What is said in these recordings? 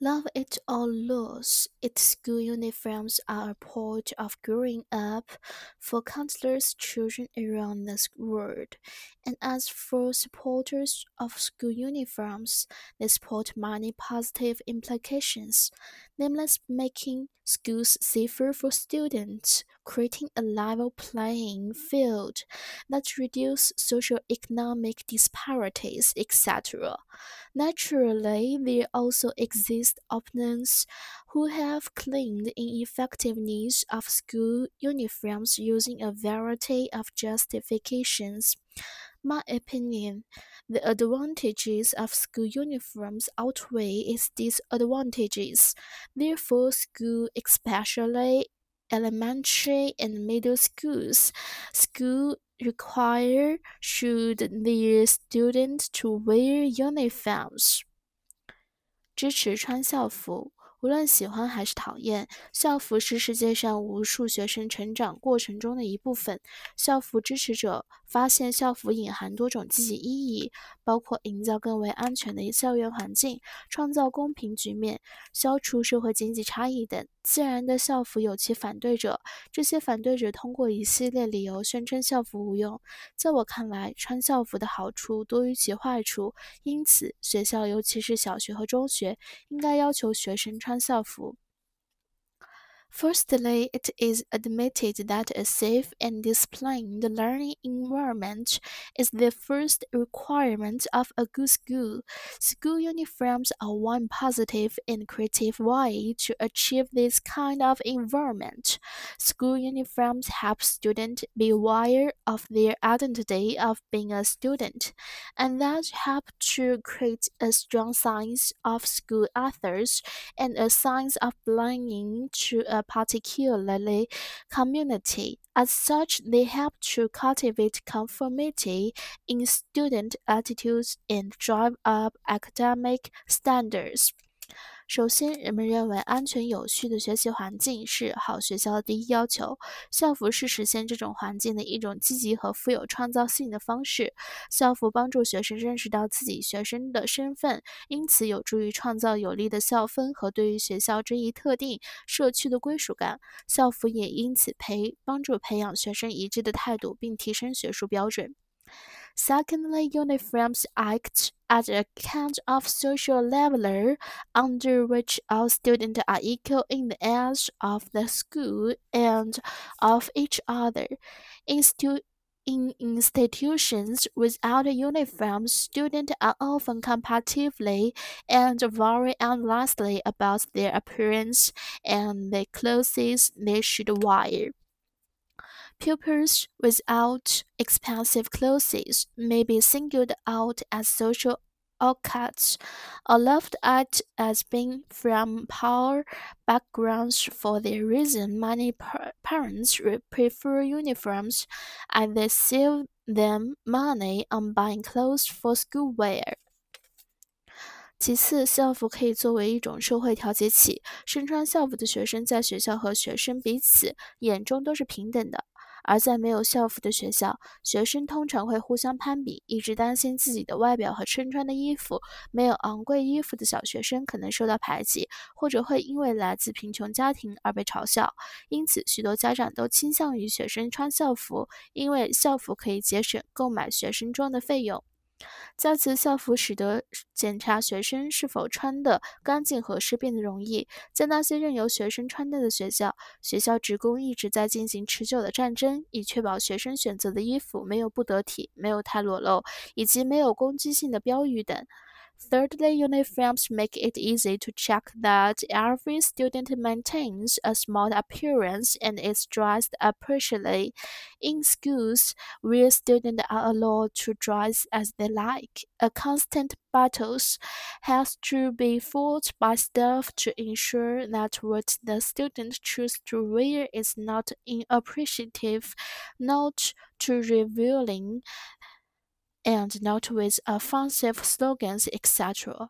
Love it or lose it, school uniforms are a part of growing up for countless children around the world. And as for supporters of school uniforms, they support many positive implications, namely making schools safer for students, creating a level playing field that reduce socio-economic disparities, etc. Naturally, there also exist opponents who have claimed ineffectiveness of school uniforms using a variety of justifications. My opinion, the advantages of school uniforms outweigh its disadvantages. Therefore, school, especially elementary and middle schools, school require should their students to wear uniforms. 支持穿校服。无论喜欢还是讨厌，校服是世界上无数学生成长过程中的一部分。校服支持者发现，校服隐含多种积极意义，包括营造更为安全的校园环境、创造公平局面、消除社会经济差异等。自然的，校服有其反对者，这些反对者通过一系列理由宣称校服无用。在我看来，穿校服的好处多于其坏处，因此学校，尤其是小学和中学，应该要求学生。穿校服。Firstly, it is admitted that a safe and disciplined learning environment is the first requirement of a good school. School uniforms are one positive and creative way to achieve this kind of environment. School uniforms help students be aware of their identity of being a student, and that help to create a strong sense of school ethos and a sense of belonging to a particularly community. As such, they help to cultivate conformity in student attitudes and drive up academic standards. 首先，人们认为安全有序的学习环境是好学校的第一要求。校服是实现这种环境的一种积极和富有创造性的方式。校服帮助学生认识到自己学生的身份，因此有助于创造有力的校风和对于学校这一特定社区的归属感。校服也因此培帮助培养学生一致的态度，并提升学术标准。Secondly, uniforms act as a kind of social leveler under which all students are equal in the eyes of the school and of each other. In, in institutions without uniforms, students are often comparatively and very unlessly about their appearance and the clothes they should wear. Pupils without expensive clothes may be singled out as social outcasts or laughed at as being from poor backgrounds. For their reason, many parents prefer uniforms as they save them money on buying clothes for school wear. 其次，校服可以作为一种社会调节器。身穿校服的学生在学校和学生彼此眼中都是平等的。 而在没有校服的学校，学生通常会互相攀比，一直担心自己的外表和身穿的衣服。没有昂贵衣服的小学生可能受到排挤，或者会因为来自贫穷家庭而被嘲笑。因此，许多家长都倾向于学生穿校服，因为校服可以节省购买学生装的费用。再次，校服使得检查学生是否穿的干净合适变得容易。在那些任由学生穿戴的学校，学校职工一直在进行持久的战争，以确保学生选择的衣服没有不得体、没有太裸露，以及没有攻击性的标语等。Thirdly, uniforms make it easy to check that every student maintains a smart appearance and is dressed appropriately. In schools, where students are allowed to dress as they like, a constant battle has to be fought by staff to ensure that what the student chooses to wear is not inappreciative, not too revealing and not with offensive slogans, etc.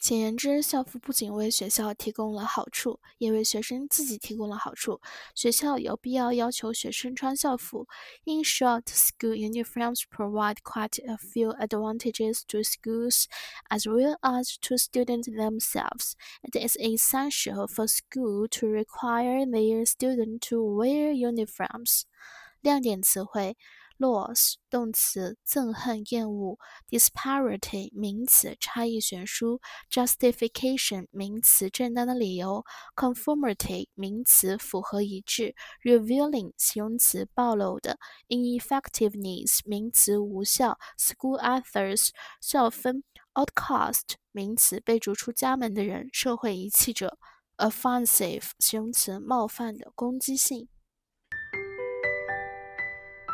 简言之，校服不仅为学校提供了好处，也为学生自己提供了好处。学校有必要要求学生穿校服。In short, school uniforms provide quite a few advantages to schools as well as to students themselves. It is essential for school to require their students to wear uniforms. 亮点词汇 loss 动词，憎恨、厌恶；disparity 名词，差异悬殊；justification 名词，正当的理由；conformity 名词，符合一致；revealing 形容词，暴露的；ineffectiveness 名词，无效；school ethos 校风；outcast 名词，被逐出家门的人，社会遗弃者；offensive 形容词，冒犯的，攻击性。